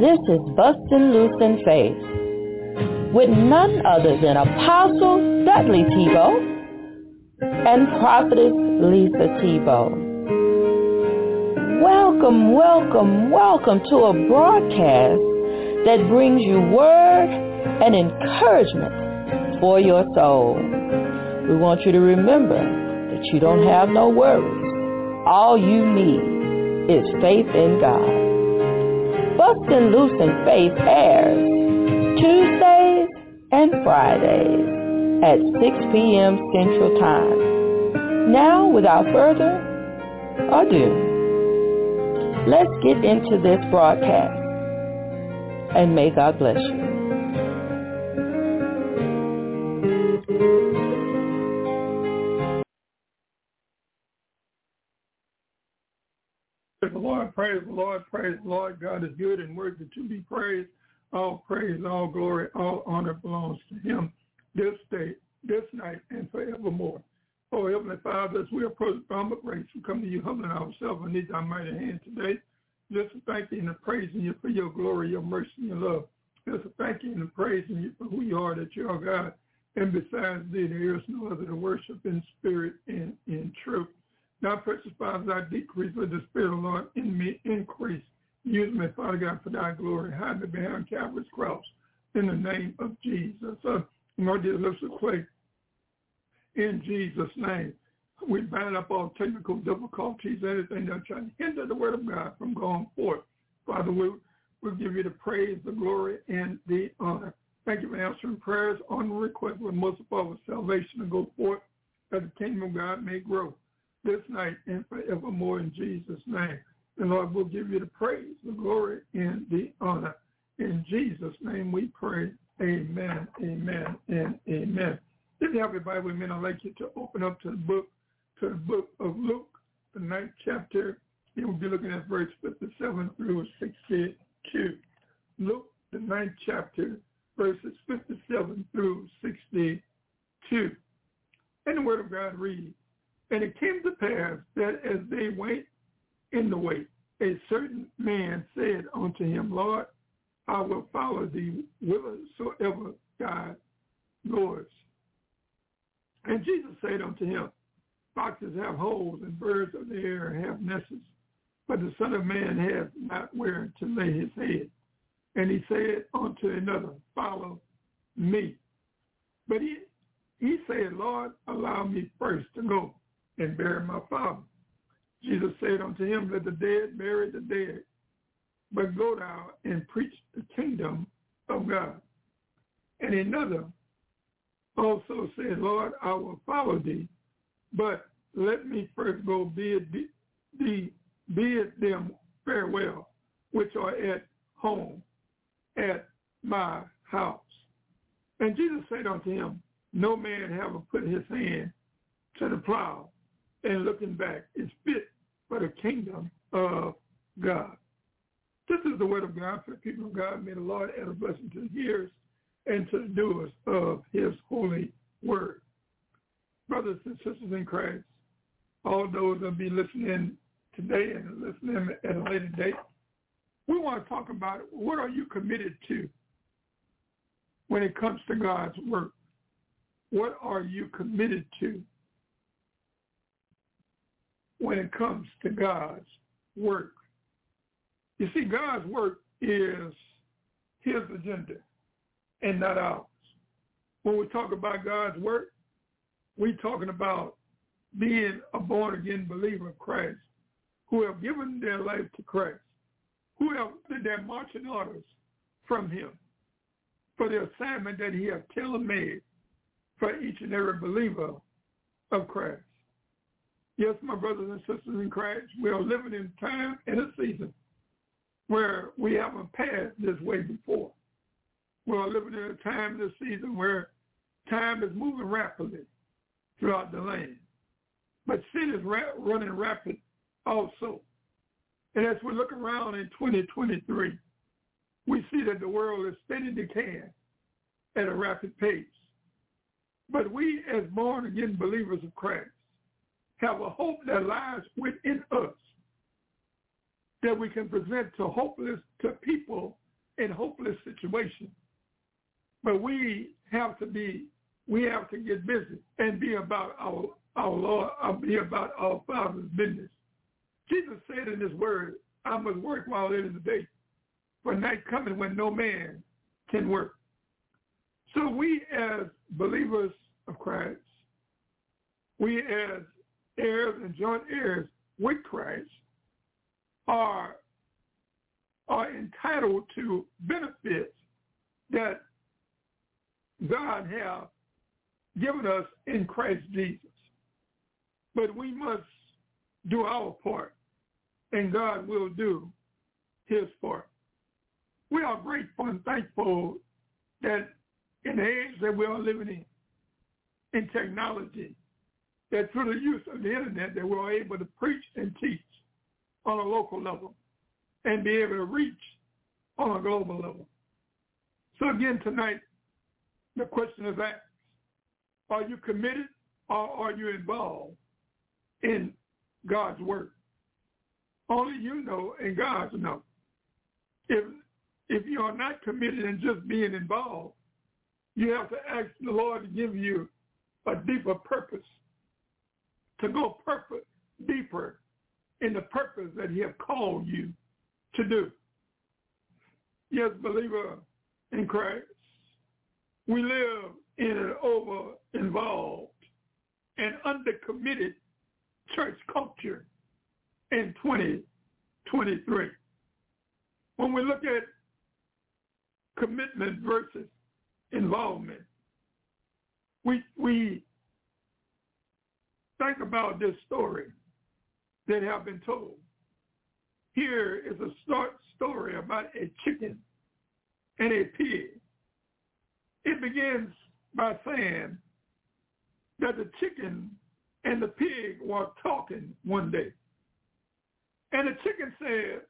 This is Bustin' Loose in Faith with none other than Apostle Dudley Thibeaux and Prophetess Lisa Thibeaux. Welcome, welcome, welcome to a broadcast that brings you word and encouragement for your soul. We want you to remember that you don't have no worries. All you need is faith in God. Bustin' Loose in Faith airs Tuesdays and Fridays at 6 p.m. Central Time. Now, without further ado, let's get into this broadcast. And may God bless you. Lord, praise Lord. God is good and worthy to be praised. All praise, all glory, all honor belongs to him this day, this night, and forevermore. Oh, Heavenly Father, as we approach the throne of grace, we come to you humbling ourselves and need thy mighty hand today. Just to thank you and praising you for your glory, your mercy, and your love. Just to thank you and praising you for who you are, that you are God. And besides thee, there is no other to worship in spirit and in truth. Now, precious Father, I decrease with the Spirit of the Lord in me increase. Use me, Father God, for thy glory. Hide me behind Calvary's cross in the name of Jesus. Uh, Lord, dear of clay, in Jesus' name. We bind up all technical difficulties, anything that try to hinder the word of God from going forth. Father, we will give you the praise, the glory, and the honor. Thank you for answering prayers on request with most of our salvation to go forth that the kingdom of God may grow this night and forevermore in Jesus' name. And Lord, we'll give you the praise, the glory, and the honor. In Jesus' name we pray. Amen, amen, and amen. If you have your Bible, amen, I'd like you to open up to the book, to the book of Luke, the ninth chapter, and we'll be looking at verse 57 through 62. Luke, the ninth chapter, verses 57 through 62. And the word of God reads, and it came to pass that as they went in the way, a certain man said unto him, Lord, I will follow thee whithersoever thou goest. And Jesus said unto him, Foxes have holes and birds of the air have nests, but the Son of Man hath not where to lay his head. And he said unto another, Follow me. But he, he said, Lord, allow me first to go and bury my father. Jesus said unto him, Let the dead bury the dead, but go thou and preach the kingdom of God. And another also said, Lord, I will follow thee, but let me first go bid thee, bid them farewell, which are at home, at my house. And Jesus said unto him, No man have put his hand to the plow and looking back is fit for the kingdom of God. This is the word of God for the people of God. May the Lord add a blessing to the hearers and to the doers of his holy word. Brothers and sisters in Christ, all those that will be listening today and listening at a later date, we want to talk about what are you committed to when it comes to God's work? What are you committed to when it comes to God's work. You see, God's work is his agenda and not ours. When we talk about God's work, we're talking about being a born-again believer of Christ who have given their life to Christ, who have their marching orders from him for the assignment that he has tailor-made for each and every believer of Christ. Yes, my brothers and sisters in Christ, we are living in time and a season where we haven't passed this way before. We are living in a time and a season where time is moving rapidly throughout the land. But sin is ra- running rapid also. And as we look around in 2023, we see that the world is steady decaying at a rapid pace. But we as born-again believers of Christ have a hope that lies within us that we can present to hopeless to people in hopeless situations. But we have to be, we have to get busy and be about our our Lord, uh, be about our Father's business. Jesus said in his word, I must work while it is day, for night coming when no man can work. So we as believers of Christ, we as heirs and joint heirs with Christ are are entitled to benefits that God has given us in Christ Jesus. But we must do our part, and God will do his part. We are grateful and thankful that in the age that we are living in, in technology, that through the use of the internet that we're able to preach and teach on a local level and be able to reach on a global level. So again tonight, the question is asked, are you committed or are you involved in God's work? Only you know and God knows. If if you are not committed and just being involved, you have to ask the Lord to give you a deeper purpose, to go deeper in the purpose that he has called you to do. Yes, believer in Christ, we live in an over-involved and under-committed church culture in 2023. When we look at commitment versus involvement, we, we think about this story that have been told. Here is a short story about a chicken and a pig. It begins by saying that the chicken and the pig were talking one day. And the chicken said,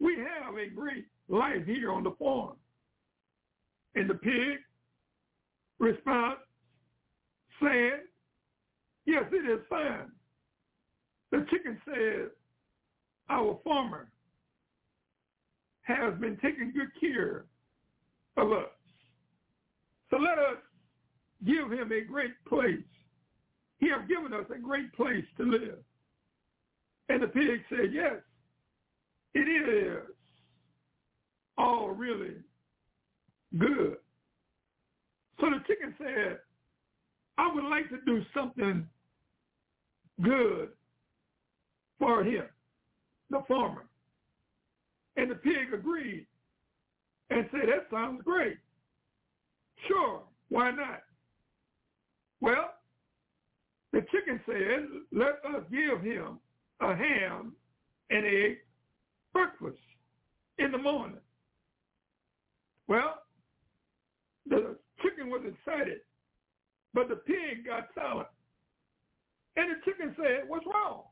we have a great life here on the farm. And the pig responds, saying, yes, it is fine. The chicken said, our farmer has been taking good care of us. So let us give him a great place. He has given us a great place to live. And the pig said, yes, it is all really good. So the chicken said, I would like to do something good for him, the farmer. And the pig agreed and said, that sounds great. Sure, why not? Well, the chicken said, let us give him a ham and egg breakfast in the morning. Well, the chicken was excited, but the pig got silent. And the chicken said, what's wrong?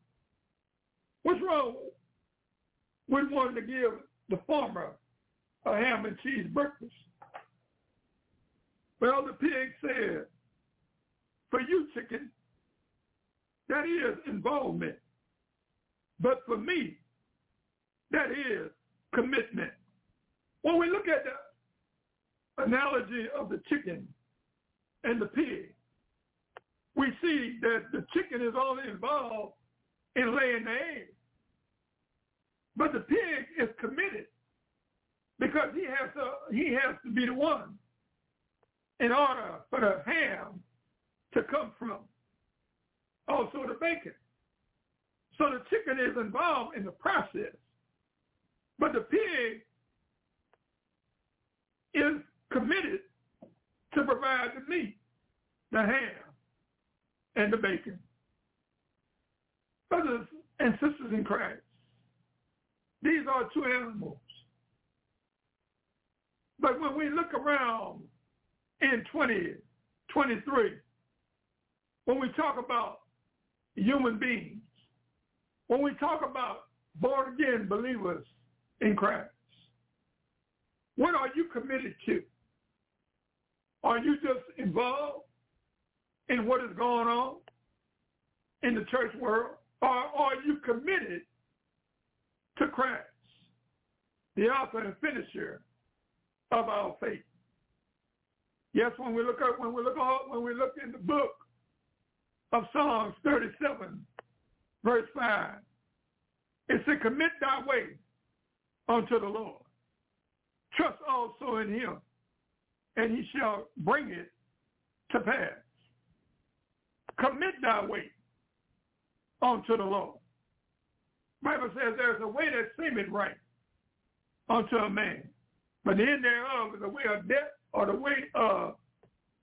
What's wrong with wanting to give the farmer a ham and cheese breakfast? Well, the pig said, for you, chicken, that is involvement. But for me, that is commitment. When we look at the analogy of the chicken and the pig, we see that the chicken is only involved in laying the egg. But the pig is committed because he has to he has to be the one in order for the ham to come from. Also the bacon. So the chicken is involved in the process. But the pig is committed to provide the meat, the ham, and the bacon. Brothers and sisters in Christ, these are two animals. But when we look around in 2023, when we talk about human beings, when we talk about born-again believers in Christ, what are you committed to? Are you just involved in what is going on in the church world? Or are you committed to Christ, the author and finisher of our faith. Yes, when we look up, when we look at, when we look in the book of Psalms 37, verse 5, it said, commit thy way unto the Lord. Trust also in him, and he shall bring it to pass. Commit thy way unto the Lord. Bible says there's a way that seemeth right unto a man, but the end thereof is the way of death or the way of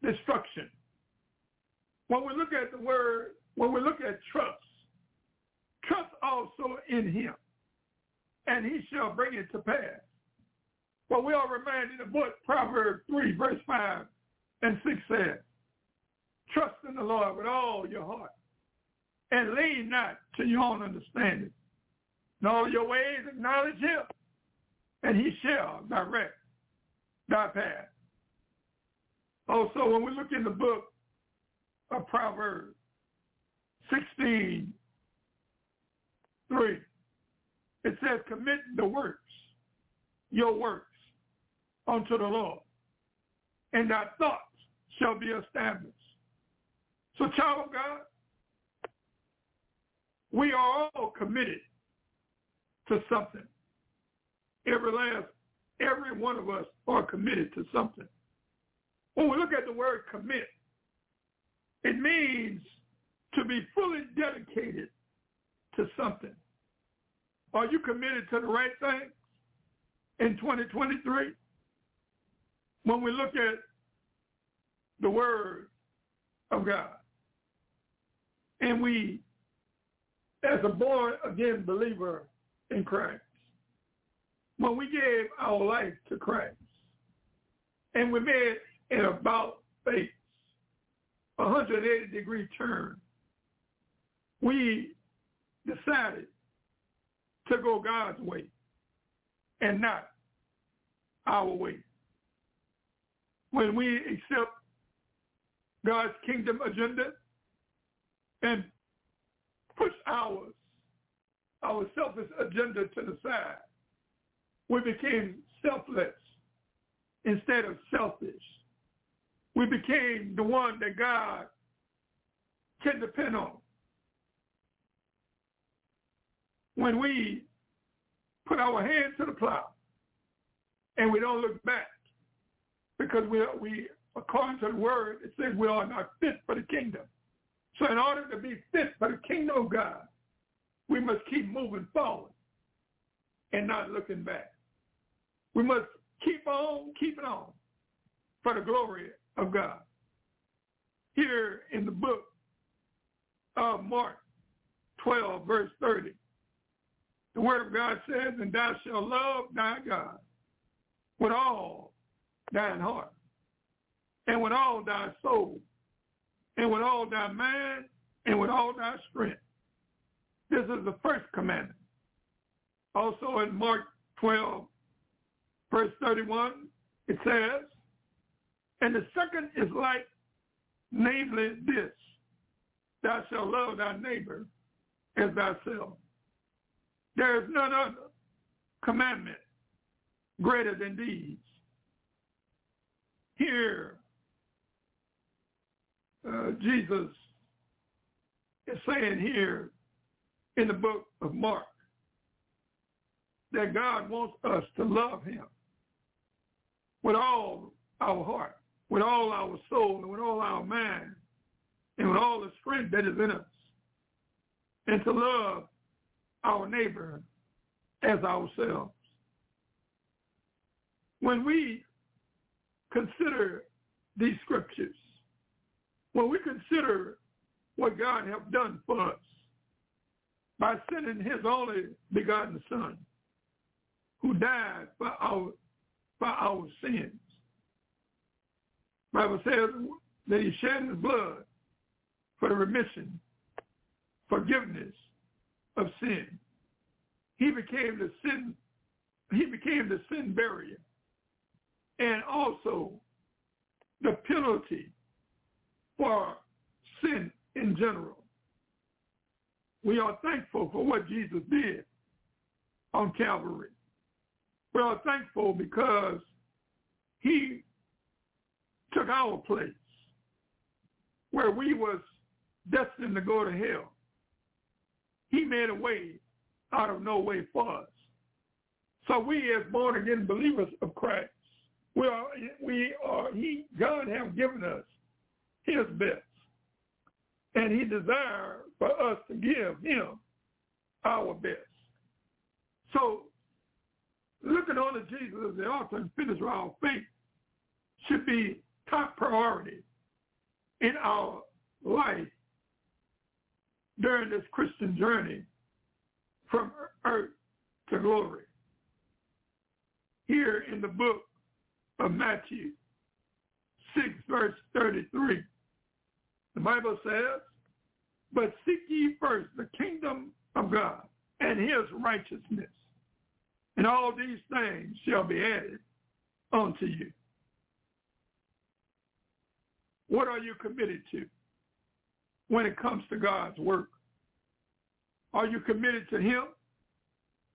destruction. When we look at the word, when we look at trust, trust also in him, and he shall bring it to pass. Well, we are reminded in the book, Proverbs 3, verse 5 and 6 says, Trust in the Lord with all your heart, and lean not to your own understanding. In all your ways acknowledge him, and he shall direct thy path. Also, when we look in the book of Proverbs 16, 3, it says, commit the works, your works, unto the Lord, and thy thoughts shall be established. So, child of God, we are all committed to something. Every last, every one of us are committed to something. When we look at the word commit, it means to be fully dedicated to something. Are you committed to the right thing in 2023? When we look at the word of God and we, as a born again believer in Christ, when we gave our life to Christ and we made an about face, a 180 degree turn, we decided to go God's way and not our way. When we accept God's kingdom agenda and push ours, our selfish agenda to the side, we became selfless instead of selfish. We became the one that God can depend on. When we put our hand to the plow and we don't look back because we, we according to the word, it says we are not fit for the kingdom. So in order to be fit for the kingdom of God, we must keep moving forward and not looking back. We must keep on keeping on for the glory of God. Here in the book of Mark 12, verse 30, the word of God says, and thou shalt love thy God with all thine heart, and with all thy soul, and with all thy mind, and with all thy strength. This is the first commandment. Also in Mark 12, verse 31, it says, and the second is like, namely this, thou shalt love thy neighbor as thyself. There is none other commandment greater than these. Here, uh, Jesus is saying here in the book of Mark that God wants us to love him with all our heart, with all our soul, and with all our mind, and with all the strength that is in us, and to love our neighbor as ourselves. When we consider these scriptures, when we consider what God has done for us by sending his only begotten son who died for our, for our sins. Bible says that he shed his blood for the remission, forgiveness of sin. He became the sin, he became the sin bearer and also the penalty for sin in general. We are thankful for what Jesus did on Calvary. We are thankful because he took our place where we was destined to go to hell. He made a way out of no way for us. So we as born again believers of Christ, we are, we are, he, God have given us his best. And he desires for us to give him our best. So looking on to Jesus as the author and finisher of our faith should be top priority in our life during this Christian journey from earth to glory. Here in the book of Matthew 6, verse 33, the Bible says, But seek ye first the kingdom of God and his righteousness, and all these things shall be added unto you. What are you committed to when it comes to God's work? Are you committed to him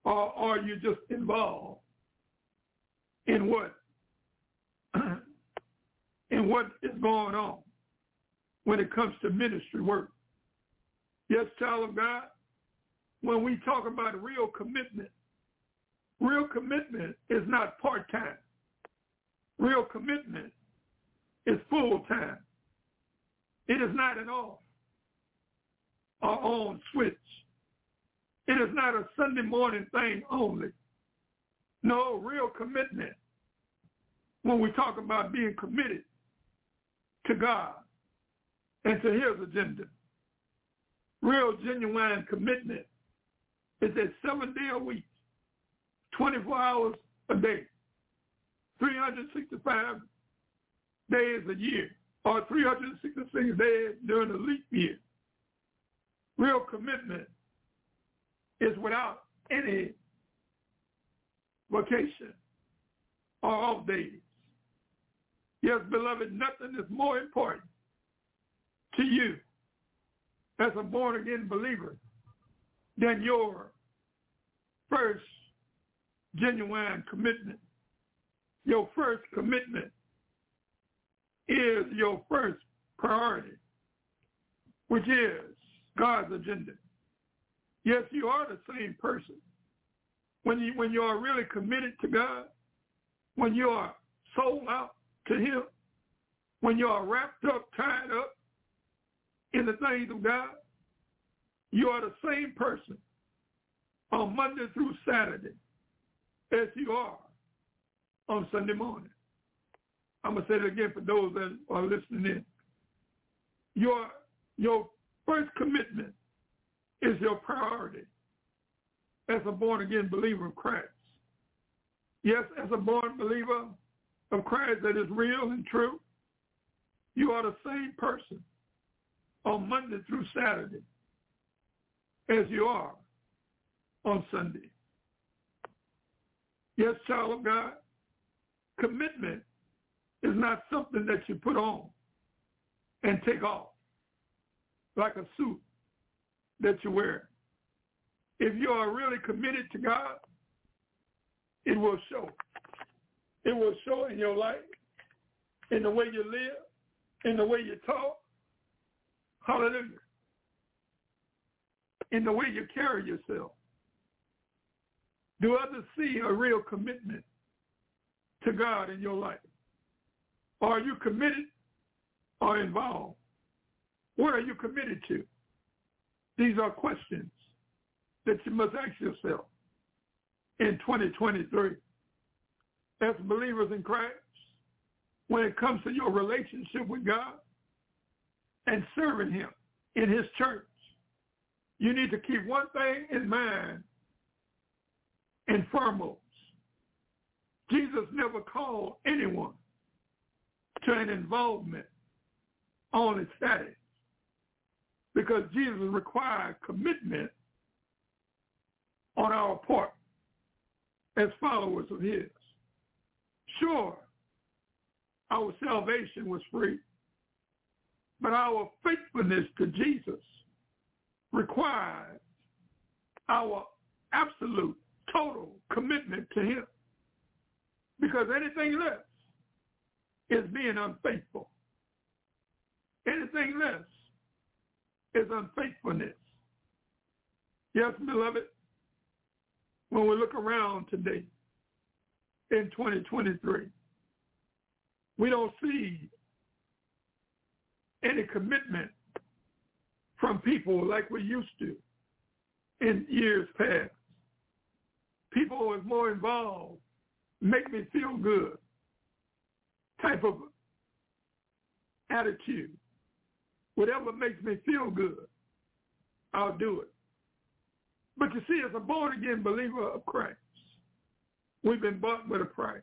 or are you just involved in what in what is going on when it comes to ministry work? Yes, child of God, when we talk about real commitment, real commitment is not part-time. Real commitment is full-time. It is not an off or on switch. It is not a Sunday morning thing only. No, real commitment. When we talk about being committed to God and to his agenda. Real genuine commitment is that seven day a week, 24 hours a day, 365 days a year, or 366 days during the leap year. Real commitment is without any vacation or off days. Yes, beloved, nothing is more important to you as a born-again believer than your first genuine commitment. Your first commitment is your first priority, which is God's agenda. Yes, you are the same person. When you when you are really committed to God, when you are sold out to him, when you are wrapped up, tied up in the things of God, you are the same person on Monday through Saturday as you are on Sunday morning. I'm going to say it again for those that are listening in. Your, your first commitment is your priority as a born-again believer of Christ. Yes, as a born believer of Christ that is real and true, you are the same person on Monday through Saturday as you are on Sunday. Yes, child of God, commitment is not something that you put on and take off like a suit that you wear. If you are really committed to God, it will show. It will show in your life, in the way you live, in the way you talk. Hallelujah. In the way you carry yourself. Do others see a real commitment to God in your life? Are you committed or involved? What are you committed to? These are questions that you must ask yourself in 2023. As believers in Christ, when it comes to your relationship with God and serving him in his church, you need to keep one thing in mind and foremost. Jesus never called anyone to an involvement on its status because Jesus required commitment on our part as followers of his. Sure, our salvation was free, but our faithfulness to Jesus requires our absolute, total commitment to him. Because anything less is being unfaithful. Anything less is unfaithfulness. Yes, beloved, when we look around today in 2023, we don't see any commitment from people like we used to in years past. People was more involved, make me feel good type of attitude. Whatever makes me feel good, I'll do it. But you see, as a born-again believer of Christ, we've been bought with a price.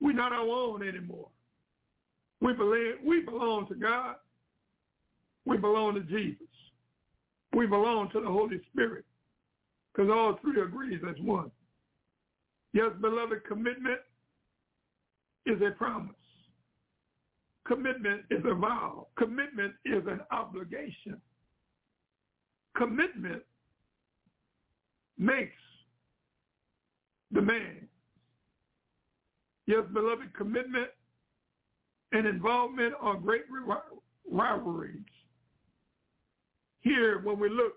We're not our own anymore. We believe we belong to God. We belong to Jesus. We belong to the Holy Spirit because all three agrees as one. Yes, beloved, commitment is a promise. Commitment is a vow. Commitment is an obligation. Commitment makes the man. Yes, beloved, commitment and involvement are great rivalries. Here, when we look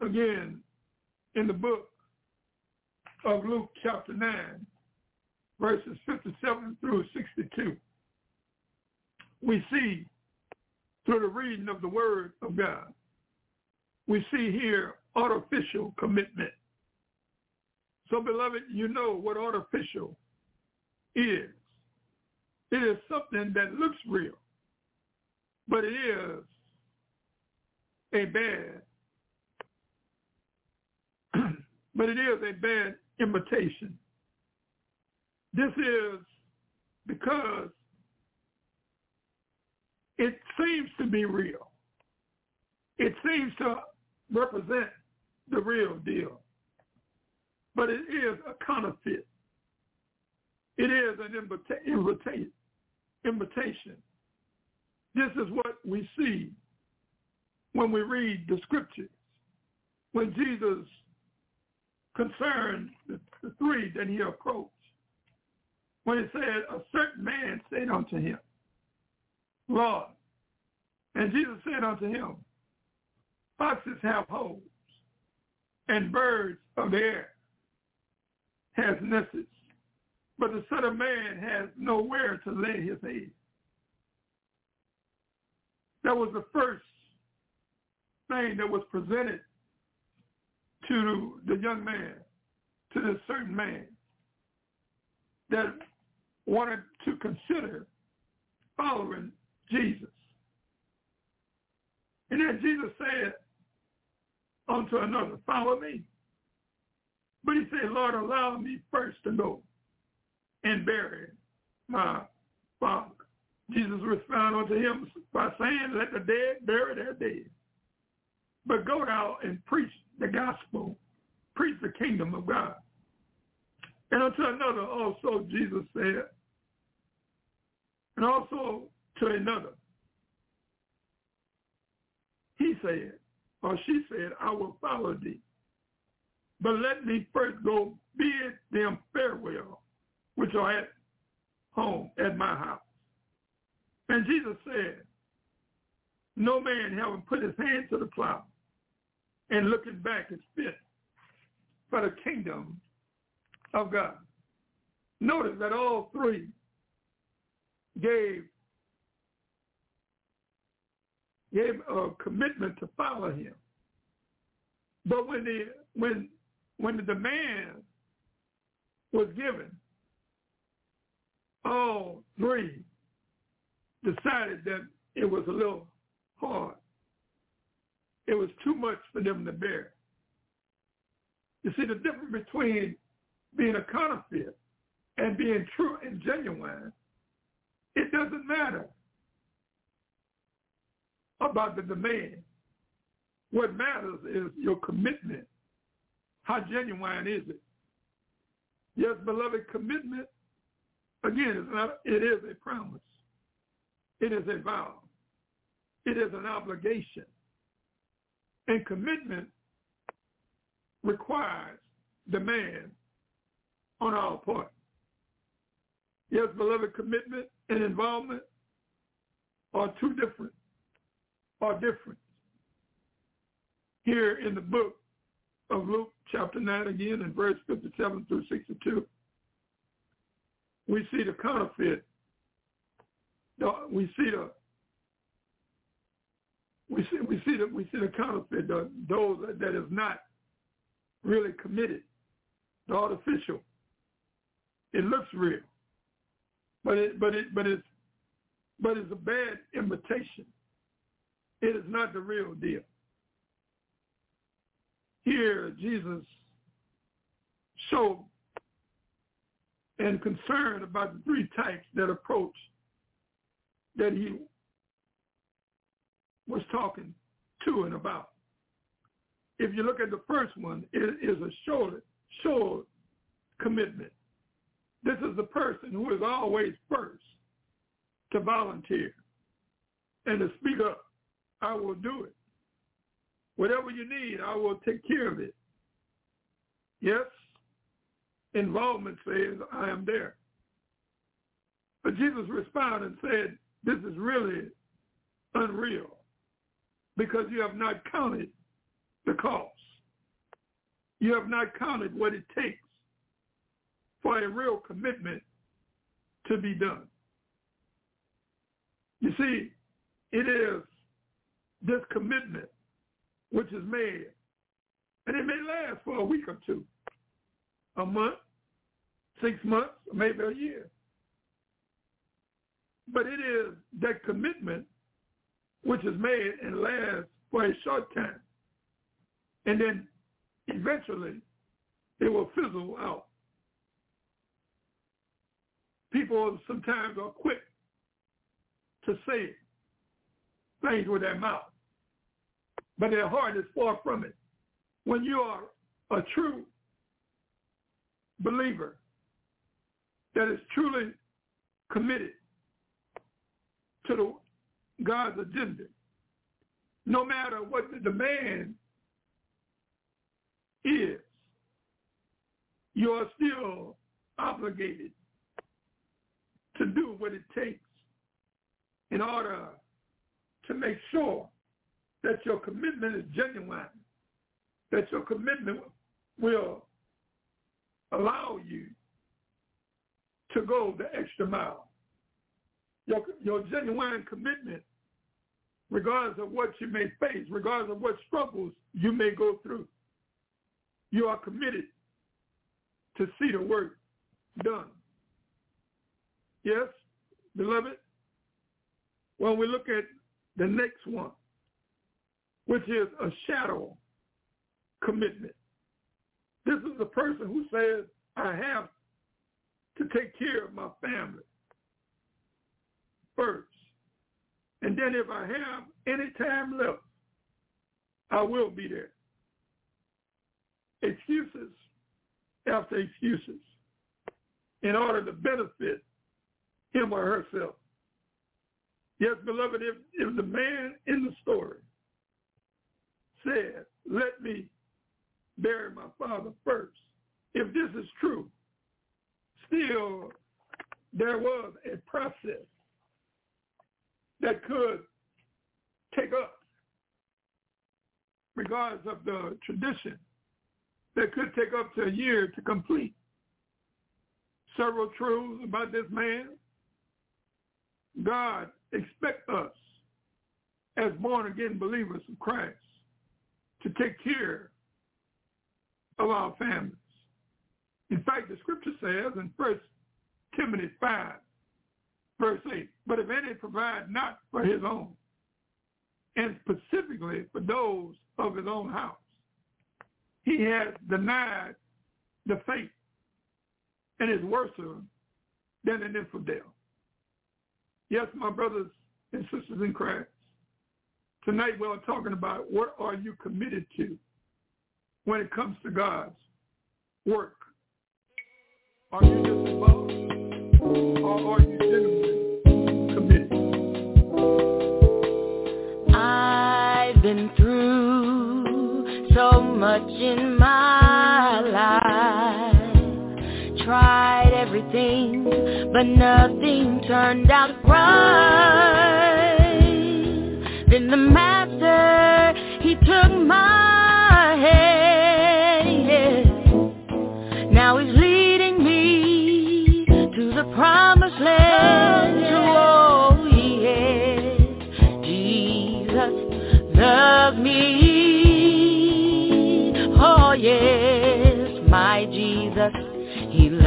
again in the book of Luke chapter 9, verses 57 through 62, we see through the reading of the word of God, we see here artificial commitment. So beloved, you know what artificial is. It is something that looks real, but it is a bad, but it is a bad imitation. This is because it seems to be real. It seems to represent the real deal. But it is a counterfeit. It is an invita- invitation. This is what we see when we read the scriptures. When Jesus concerned the, the three that he approached, when he said, a certain man said unto him, Lord, and Jesus said unto him, foxes have holes, and birds of the air has nests, but the Son of Man has nowhere to lay his head. That was the first thing that was presented to the young man, to this certain man that wanted to consider following Jesus. And then Jesus said unto another, follow me. But he said, Lord, allow me first to go and bury my father. Jesus responded unto him by saying, let the dead bury their dead. But go out and preach the gospel, preach the kingdom of God. And unto another also Jesus said, and also to another, he said, or she said, I will follow thee. But let me first go bid them farewell, which are at home at my house. And Jesus said, no man having put his hand to the plow and looking back is fit for the kingdom of God. Notice that all three gave gave a commitment to follow him. But when the when when the demand was given, all three decided that it was a little hard. It was too much for them to bear. You see, the difference between being a counterfeit and being true and genuine, it doesn't matter about the demand. What matters is your commitment. How genuine is it? Yes, beloved, commitment, again, is not, it is a promise. It is a vow. It is an obligation. And commitment requires demand on our part. Yes, beloved, commitment and involvement are two different, are different. Here in the book of Luke chapter 9 again in verse 57 through 62, we see the counterfeit. We see the we see we see the we see the counterfeit, the, those that is not really committed, the artificial. It looks real, but it but it but it's but it's a bad imitation. It is not the real deal. Here, Jesus showed and concerned about the three types that approach that he was talking to and about. If you look at the first one, it is a short, short commitment. This is the person who is always first to volunteer and to speak up. I will do it. Whatever you need, I will take care of it. Yes, involvement says, I am there. But Jesus responded and said, this is really unreal because you have not counted the cost. You have not counted what it takes for a real commitment to be done. You see, it is this commitment which is made, and it may last for a week or two, a month, six months, maybe a year. But it is that commitment which is made and lasts for a short time. And then eventually it will fizzle out. People sometimes are quick to say things with their mouth, but their heart is far from it. When you are a true believer that is truly committed to the God's agenda. No matter what the demand is, you are still obligated to do what it takes in order to make sure that your commitment is genuine, that your commitment will allow you to go the extra mile your, your genuine commitment, regardless of what you may face, regardless of what struggles you may go through. You are committed to see the work done. Yes, beloved? When we look at the next one, which is a shadow commitment. This is the person who says, I have to take care of my family first. And then if I have any time left, I will be there. Excuses after excuses in order to benefit him or herself. Yes, beloved, if, if the man in the story said, let me bury my father first, if this is true, still there was a process that could take up, regardless of the tradition, that could take up to a year to complete. Several truths about this man. God expects us as born-again believers of Christ to take care of our families. In fact, the scripture says in 1 Timothy 5, verse 8. But if any provide not for his own, and specifically for those of his own house, he has denied the faith and is worse than an infidel. Yes, my brothers and sisters in Christ, tonight we're talking about what are you committed to when it comes to God's work. Are you just involved or are you genuine? been through so much in my life Tried everything but nothing turned out right. Then the master, he took my hand.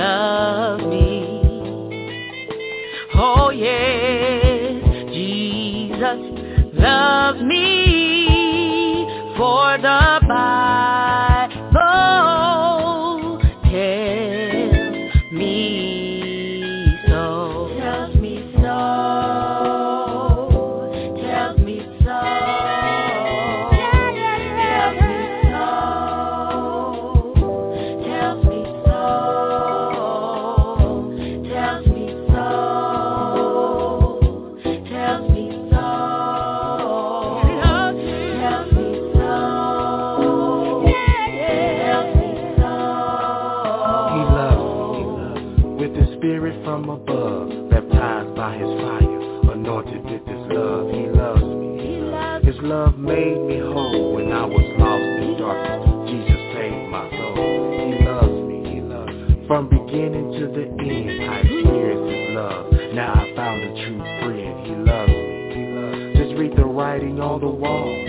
He loves me. Oh, yes, Jesus loves me for the Bible spirit from above, baptized by his fire, anointed with his love. He loves me. His love made me whole when I was lost in darkness. Jesus saved my soul. He loves me, he loves me. From beginning to the end, I experienced his love. Now I found a true friend. He loves me, he loves me. Just read the writing on the wall.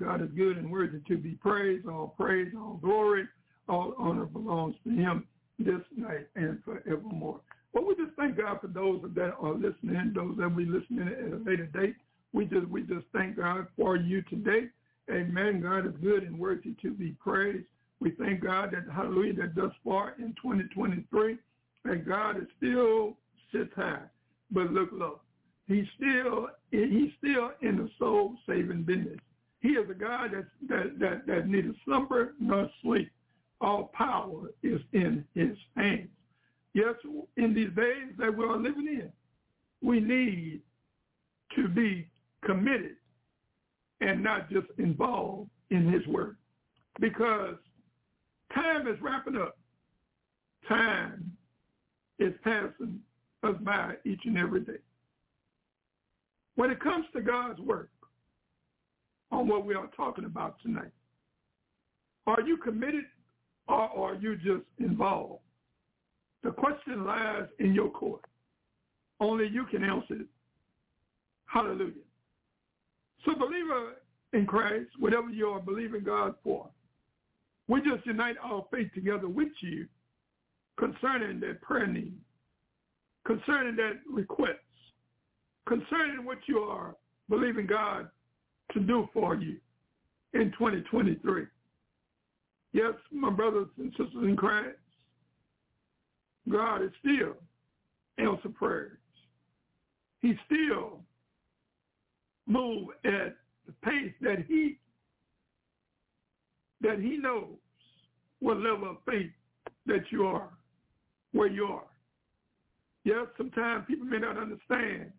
Lord. God is good and worthy to be praised. All praise, all glory, all honor belongs to him this night and forevermore. Well, we just thank God for those that are listening, those that we listening at a later date. We just we just thank God for you today. Amen. God is good and worthy to be praised. We thank God that hallelujah that thus far in 2023 that God is still sits high, but look low. He's still he's still in the soul saving business. He is a God that that that, that neither slumber nor sleep. All power is in his hands. Yes, in these days that we are living in, we need to be committed and not just involved in his work. Because time is wrapping up. Time is passing us by each and every day. When it comes to God's work, on what we are talking about tonight, are you committed or are you just involved? The question lies in your court. Only you can answer it. Hallelujah. So believer, in Christ, whatever you are believing God for, we just unite our faith together with you concerning that prayer need, concerning that request, concerning what you are believing God to do for you in 2023. Yes, my brothers and sisters in Christ, God is still answer prayers. He still move at the pace that he that he knows what level of faith that you are, where you are. Yes, sometimes people may not understand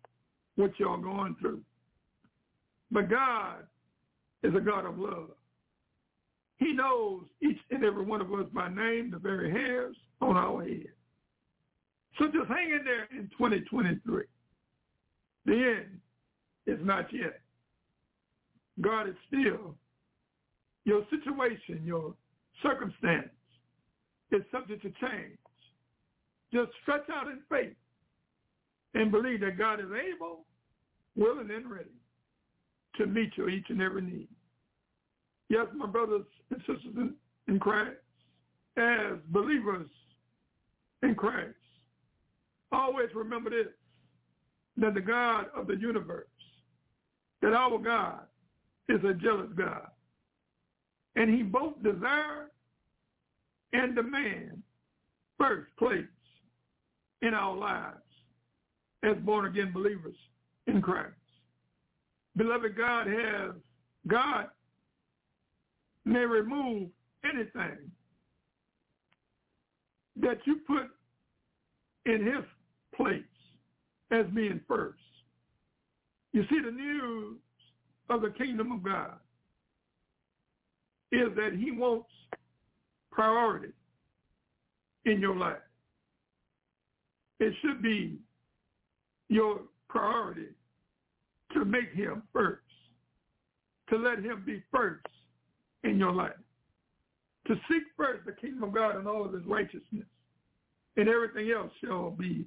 what you're going through. But God is a God of love. He knows each and every one of us by name, the very hairs on our head. So just hang in there in 2023. The end is not yet. God is still, your situation, your circumstance is subject to change. Just stretch out in faith and believe that God is able, willing, and ready to meet your each and every need. Yes, my brothers and sisters in, Christ, as believers in Christ, always remember this, that the God of the universe, that our God is a jealous God. And he both desires and demands first place in our lives as born-again believers in Christ. Beloved, God has, God may remove anything that you put in his place as being first. You see, the news of the kingdom of God is that he wants priority in your life. It should be your priority to make him first, to let him be first in your life, to seek first the kingdom of God and all of his righteousness, and everything else shall be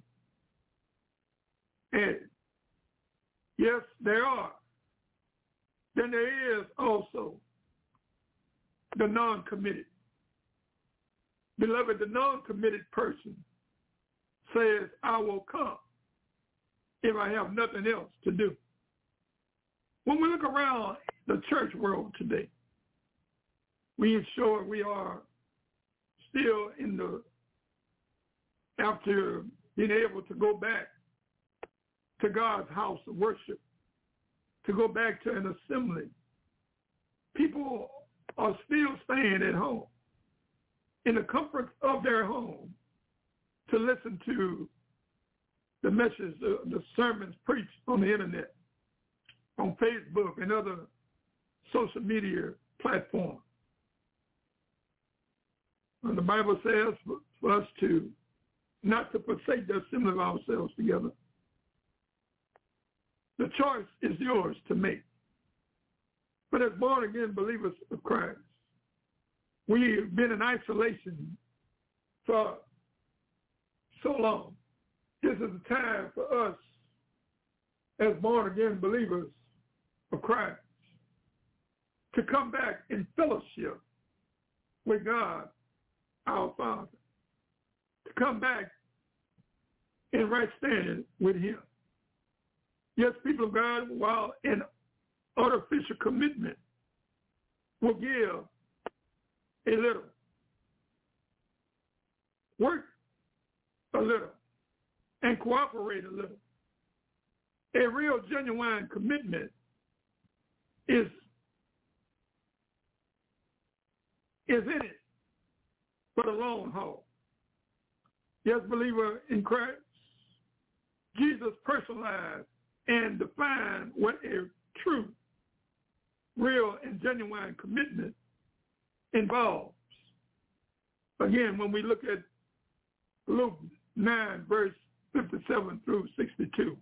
added. Yes, there are. Then there is also the non-committed. Beloved, the non-committed person says, I will come if I have nothing else to do. When we look around the church world today, we ensure we are still in the, after being able to go back to God's house of worship, to go back to an assembly. People are still staying at home in the comfort of their home to listen to the message, the, the sermons preached on the internet, on Facebook and other social media platforms. And the Bible says for, us to not to forsake the assembly of ourselves together. The choice is yours to make. But as born again believers of Christ, we've been in isolation for so long. This is the time for us as born again believers of Christ to come back in fellowship with God, our Father, to come back in right standing with him. Yes, people of God, while in artificial commitment will give a little. Work a little and cooperate a little. A real genuine commitment is is in it for the long haul. Yes, believer in Christ, Jesus personalized and defined what a true, real, and genuine commitment involves. Again, when we look at Luke 9, verse 57 through 62,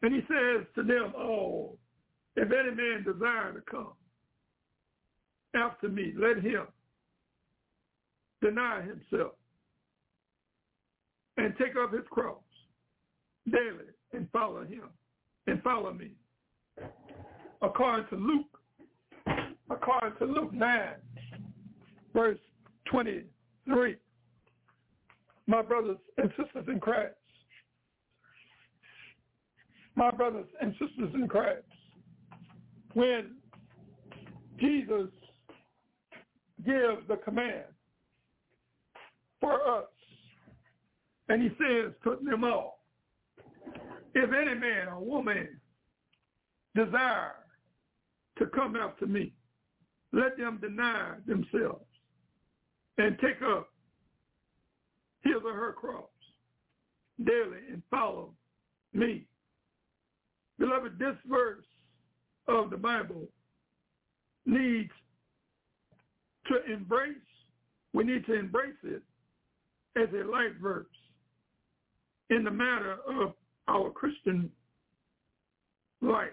and he says to them all, if any man desire to come after me, let him deny himself and take up his cross daily and follow him and follow me according to Luke according to Luke 9, verse 23. My brothers and sisters in Christ, my brothers and sisters in Christ, when Jesus gives the command for us, and he says to them all, if any man or woman desire to come after me, let them deny themselves and take up his or her cross daily and follow me. Beloved, this verse of the Bible needs to embrace, we need to embrace it as a life verse in the matter of our Christian life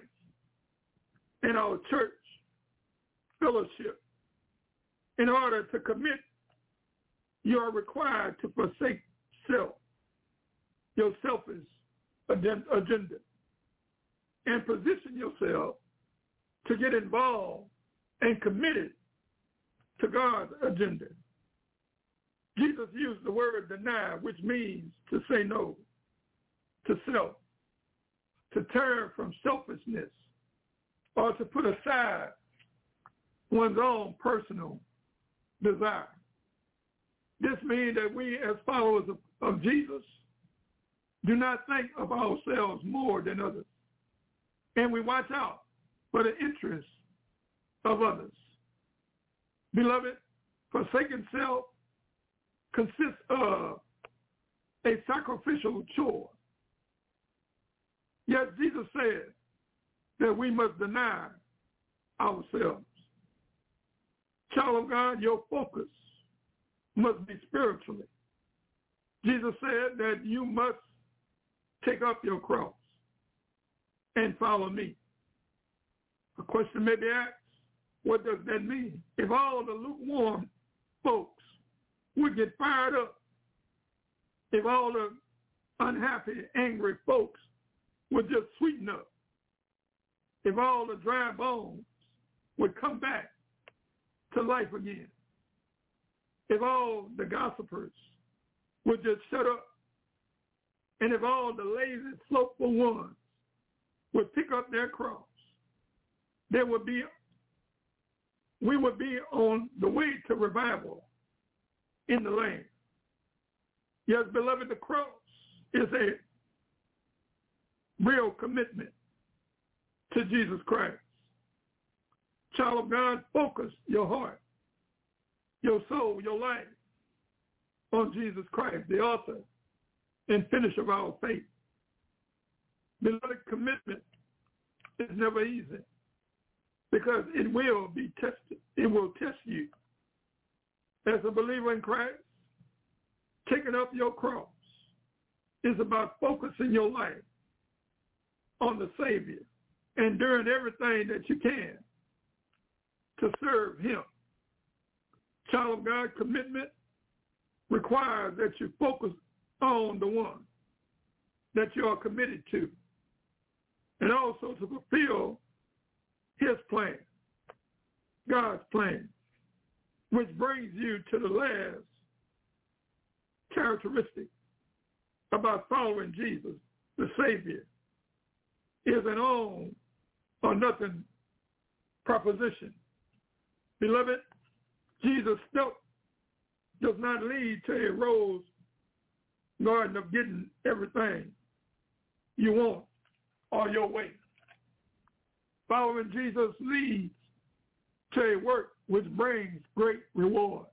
and our church fellowship. In order to commit, you are required to forsake self, your selfish agenda, and position yourself to get involved and committed to God's agenda. Jesus used the word deny, which means to say no to self, to turn from selfishness, or to put aside one's own personal desire. This means that we as followers of, of Jesus do not think of ourselves more than others. And we watch out for the interests of others. Beloved, forsaken self consists of a sacrificial chore. Yet Jesus said that we must deny ourselves. Child of God, your focus must be spiritually. Jesus said that you must take up your cross and follow me. A question may be asked, what does that mean? If all the lukewarm folks would get fired up, if all the unhappy, angry folks would just sweeten up, if all the dry bones would come back to life again, if all the gossipers would just shut up, and if all the lazy, slothful ones would pick up their cross, there would be we would be on the way to revival in the land. Yes, beloved, the cross is a real commitment to Jesus Christ. Child of God, focus your heart, your soul, your life on Jesus Christ, the author and finisher of our faith. Beloved, commitment is never easy because it will be tested. It will test you. As a believer in Christ, taking up your cross is about focusing your life on the Savior and doing everything that you can to serve him. Child of God commitment requires that you focus on the one that you are committed to and also to fulfill his plan, God's plan, which brings you to the last characteristic about following Jesus, the Savior, is an all or nothing proposition. Beloved, Jesus' step does not lead to a rose garden of getting everything you want or your way. Following Jesus leads to a work which brings great rewards,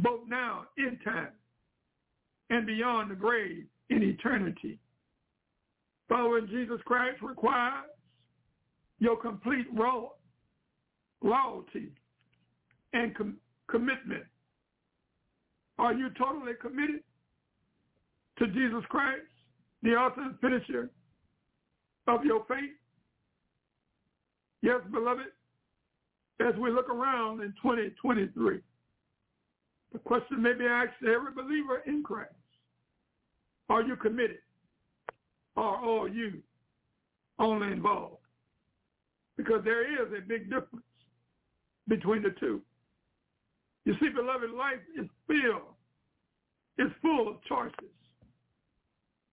both now in time and beyond the grave in eternity. Following Jesus Christ requires your complete loyalty and com- commitment. Are you totally committed to Jesus Christ, the author and finisher of your faith? Yes, beloved, as we look around in 2023, the question may be asked to every believer in Christ. Are you committed? Or are you only involved? Because there is a big difference between the two. You see, beloved, life is filled, is full of choices.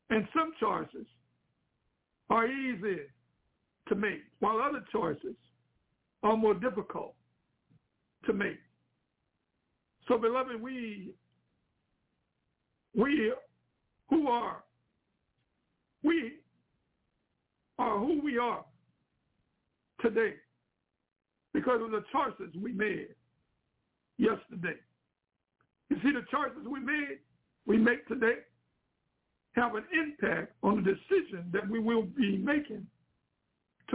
And some choices are easy to make, while other choices are more difficult to make. So, beloved, we we who are we are who we are today because of the choices we made yesterday. You see, the choices we made, we make today, have an impact on the decision that we will be making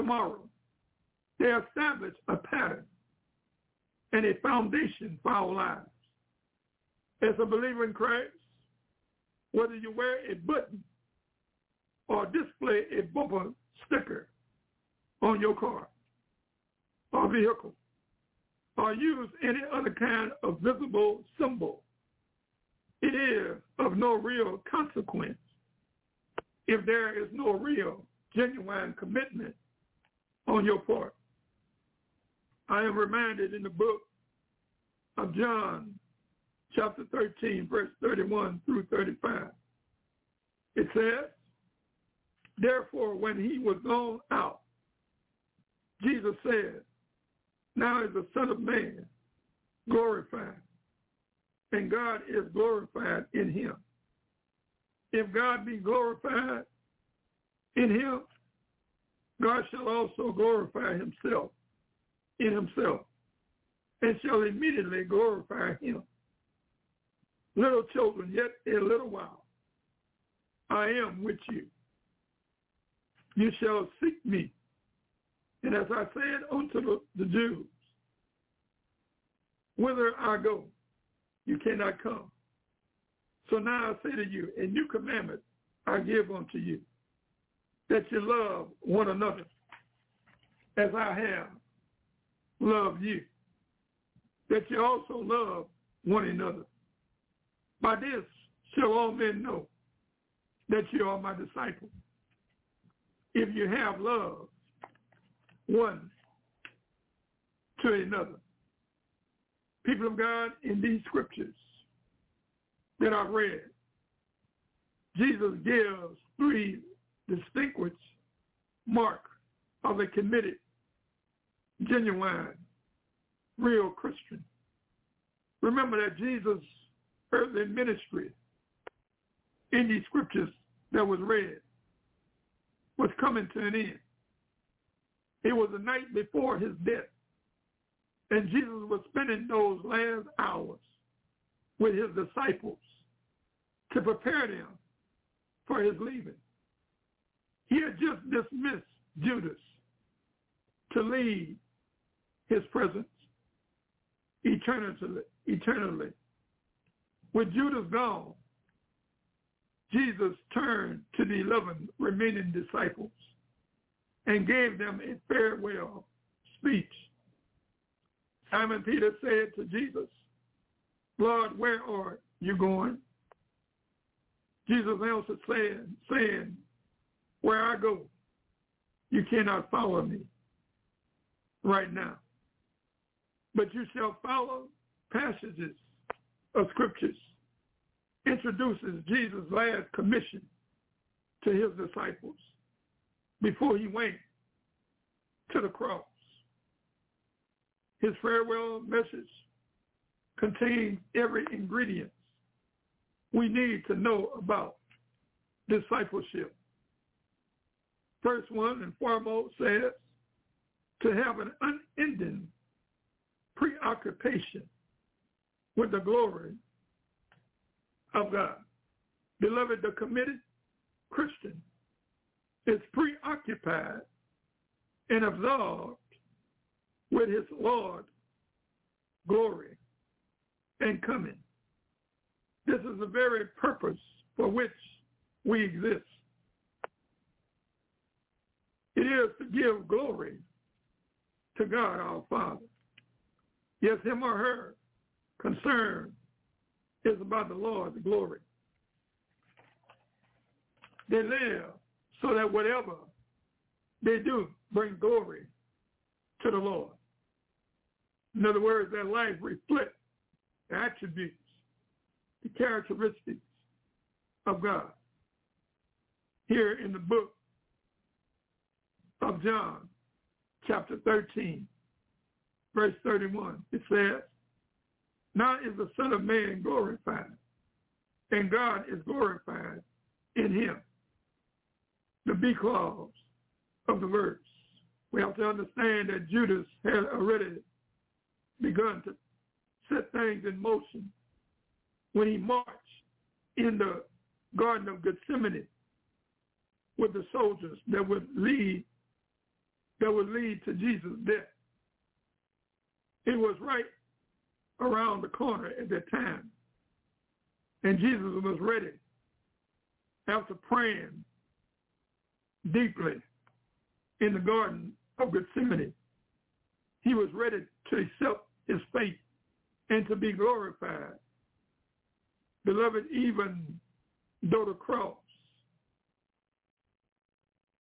tomorrow. They establish a pattern and a foundation for our lives. As a believer in Christ, whether you wear a button or display a bumper sticker on your car or vehicle, or use any other kind of visible symbol, it is of no real consequence if there is no real, genuine commitment on your part. I am reminded in the book of John, chapter 13, verse 31 through 35. It says, Therefore, when he was gone out, Jesus said, Now is the Son of Man glorified, and God is glorified in him. If God be glorified in him, God shall also glorify himself in himself and shall immediately glorify him. Little children, yet a little while, I am with you. You shall seek me. And as I said unto the, the Jews, whither I go, you cannot come. So now I say to you, a new commandment I give unto you, that you love one another as I have loved you, that you also love one another. By this shall all men know that you are my disciples, if you have love one to another. People of God, in these scriptures, that I've read, Jesus gives three distinguished mark of a committed, genuine, real Christian. Remember that Jesus' earthly ministry in these scriptures that was read was coming to an end. It was the night before his death. And Jesus was spending those last hours with his disciples to prepare them for his leaving. He had just dismissed Judas to leave his presence eternally. eternally. With Judas gone, Jesus turned to the 11 remaining disciples and gave them a farewell speech. Simon Peter said to Jesus, Lord, where are you going? Jesus answered saying, saying, where I go, you cannot follow me right now. But you shall follow passages of scriptures introduces Jesus' last commission to his disciples before he went to the cross. His farewell message contains every ingredient we need to know about discipleship. First one and foremost says to have an unending preoccupation with the glory of God. Beloved, the committed Christian is preoccupied and absorbed with his Lord glory and coming. This is the very purpose for which we exist. Is to give glory to God our Father. Yes, him or her concern is about the Lord's glory. They live so that whatever they do bring glory to the Lord. In other words, their life reflects the attributes, the characteristics of God. Here in the book of John, chapter 13, verse 31, it says, Now is the Son of Man glorified, and God is glorified in him. The B clause of the verse. We have to understand that Judas had already begun to set things in motion when he marched in the Garden of Gethsemane with the soldiers that would lead that would lead to Jesus' death. It was right around the corner at that time. And Jesus was ready after praying deeply in the Garden of Gethsemane. He was ready to accept his fate and to be glorified. Beloved, even though the cross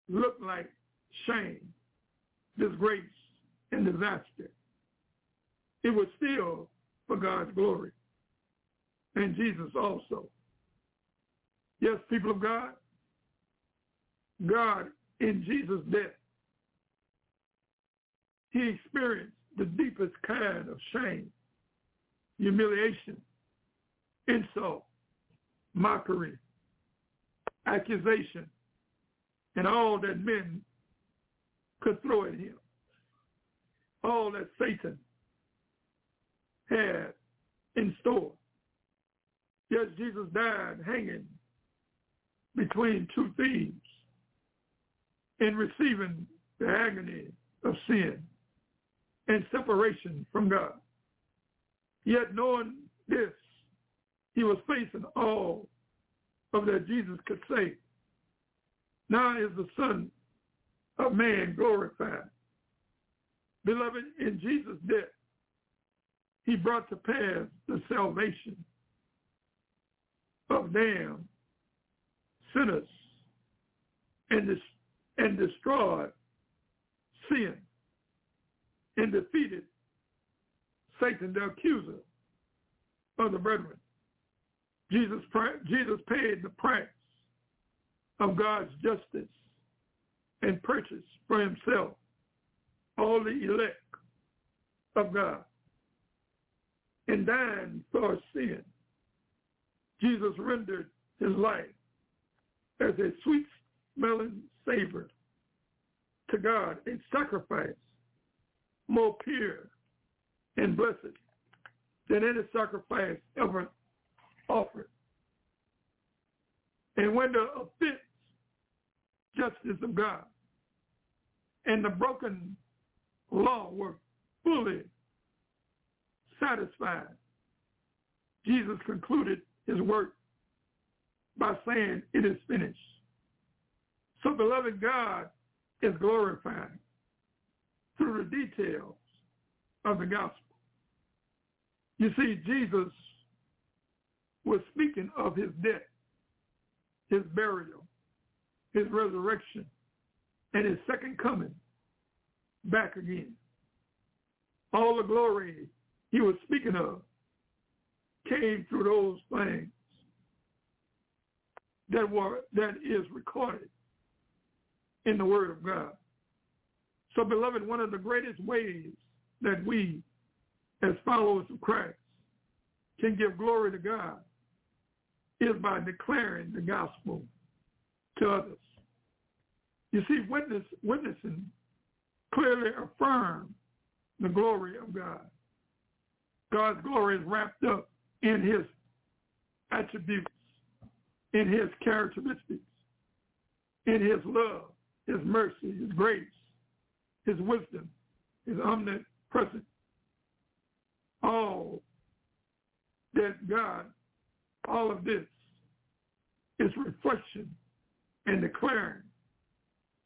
looked like shame, disgrace, and disaster, it was still for God's glory. And Jesus also. Yes, people of God, God in Jesus' death, he experienced the deepest kind of shame, humiliation, insult, mockery, accusation, and all that men could throw at him. All that Satan had in store. Yes, Jesus died hanging between two thieves in receiving the agony of sin and separation from God. Yet knowing this, he was facing all of that Jesus could say. Now is the Son of Man glorified. Beloved, in Jesus' death, he brought to pass the salvation of damned sinners and, dis- and destroyed sin and defeated Satan, the accuser of the brethren. Jesus, Jesus paid the price of God's justice and purchased for himself all the elect of God. And dying for sin, Jesus rendered his life as a sweet smelling savor to God, a sacrifice more pure and blessed than any sacrifice ever offered. And when the offense justice of God and the broken law were fully satisfied, Jesus concluded his work by saying, it is finished. So beloved, God is glorified through the details of the gospel. You see, Jesus was speaking of his death, his burial, his resurrection, and his second coming back again. All the glory he was speaking of came through those things that were that is recorded in the Word of God. So, beloved, one of the greatest ways that we, as followers of Christ, can give glory to God is by declaring the gospel to others. You see, witness, witnessing clearly affirms the glory of God. God's glory is wrapped up in his attributes, in his characteristics, in his love, his mercy, his grace, his wisdom, his omnipresent. All that God, all of this is reflection and declaring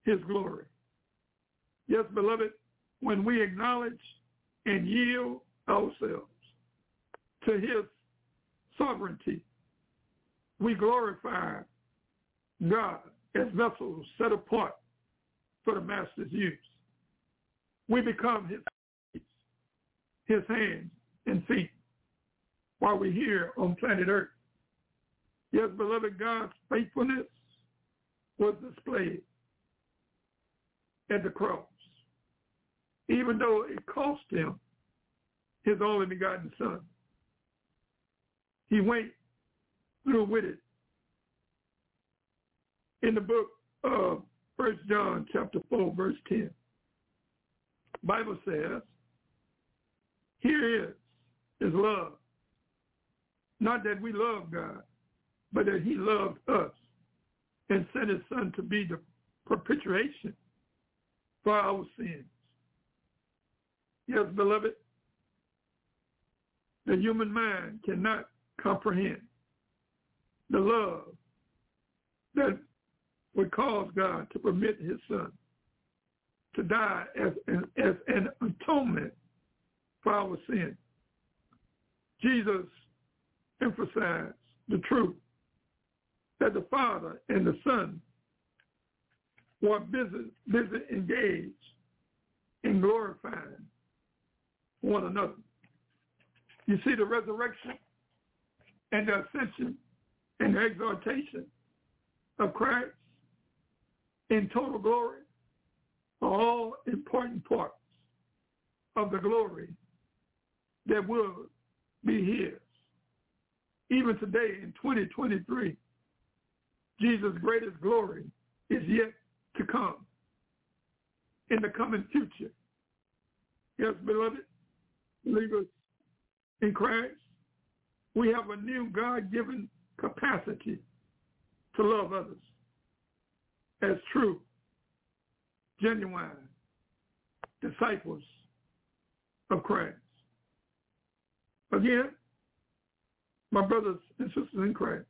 his glory. Yes, beloved, when we acknowledge and yield ourselves to his sovereignty, we glorify God as vessels set apart for the master's use we become his his hands and feet while we're here on planet Earth. Yes, beloved, God's faithfulness was displayed at the cross, even though it cost him his only begotten son. He went through with it. In the book of First John chapter 4, verse 10, Bible says, here is his love. Not that we love God, but that he loved us and sent his son to be the propitiation for our sins. Yes, beloved, the human mind cannot comprehend the love that would cause God to permit his son to die as an, as an atonement for our sin. Jesus emphasized the truth that the Father and the Son were busy, busy engaged in glorifying one another. You see the resurrection and the ascension and the exaltation of Christ in total glory are all important parts of the glory that will be his. Even today in 2023, Jesus' greatest glory is yet to come in the coming future. Yes, beloved believers in Christ, we have a new God-given capacity to love others as true, genuine disciples of Christ. Again, my brothers and sisters in Christ,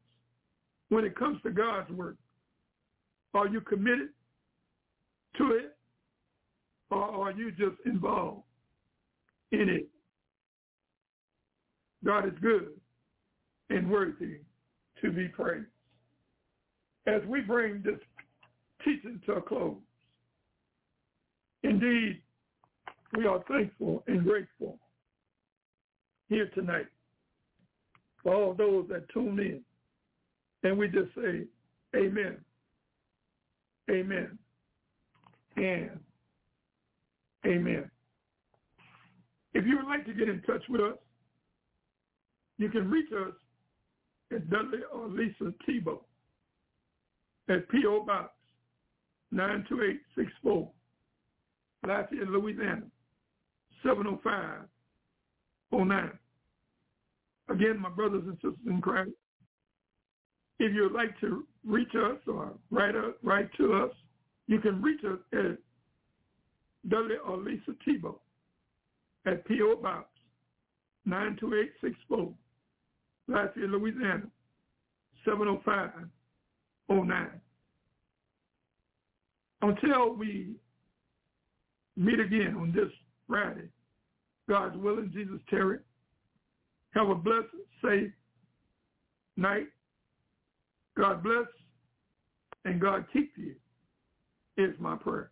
when it comes to God's work, are you committed to it or are you just involved in it? God is good and worthy to be praised. As we bring this teaching to a close, indeed, we are thankful and grateful here tonight for all those that tune in. And we just say, amen, amen, amen. If you would like to get in touch with us, you can reach us at Dudley or Lisa Thibeaux at P.O. Box 92864, Lafayette, Louisiana, 70509. Again, my brothers and sisters in Christ, if you'd like to reach us or write, write to us, you can reach us at Dudley or Lisa Thibeaux at P.O. Box 92864, Lafayette, Louisiana, 70509. Until we meet again on this Friday, God's willing, Jesus tarry, have a blessed, safe night. God bless and God keep you is my prayer.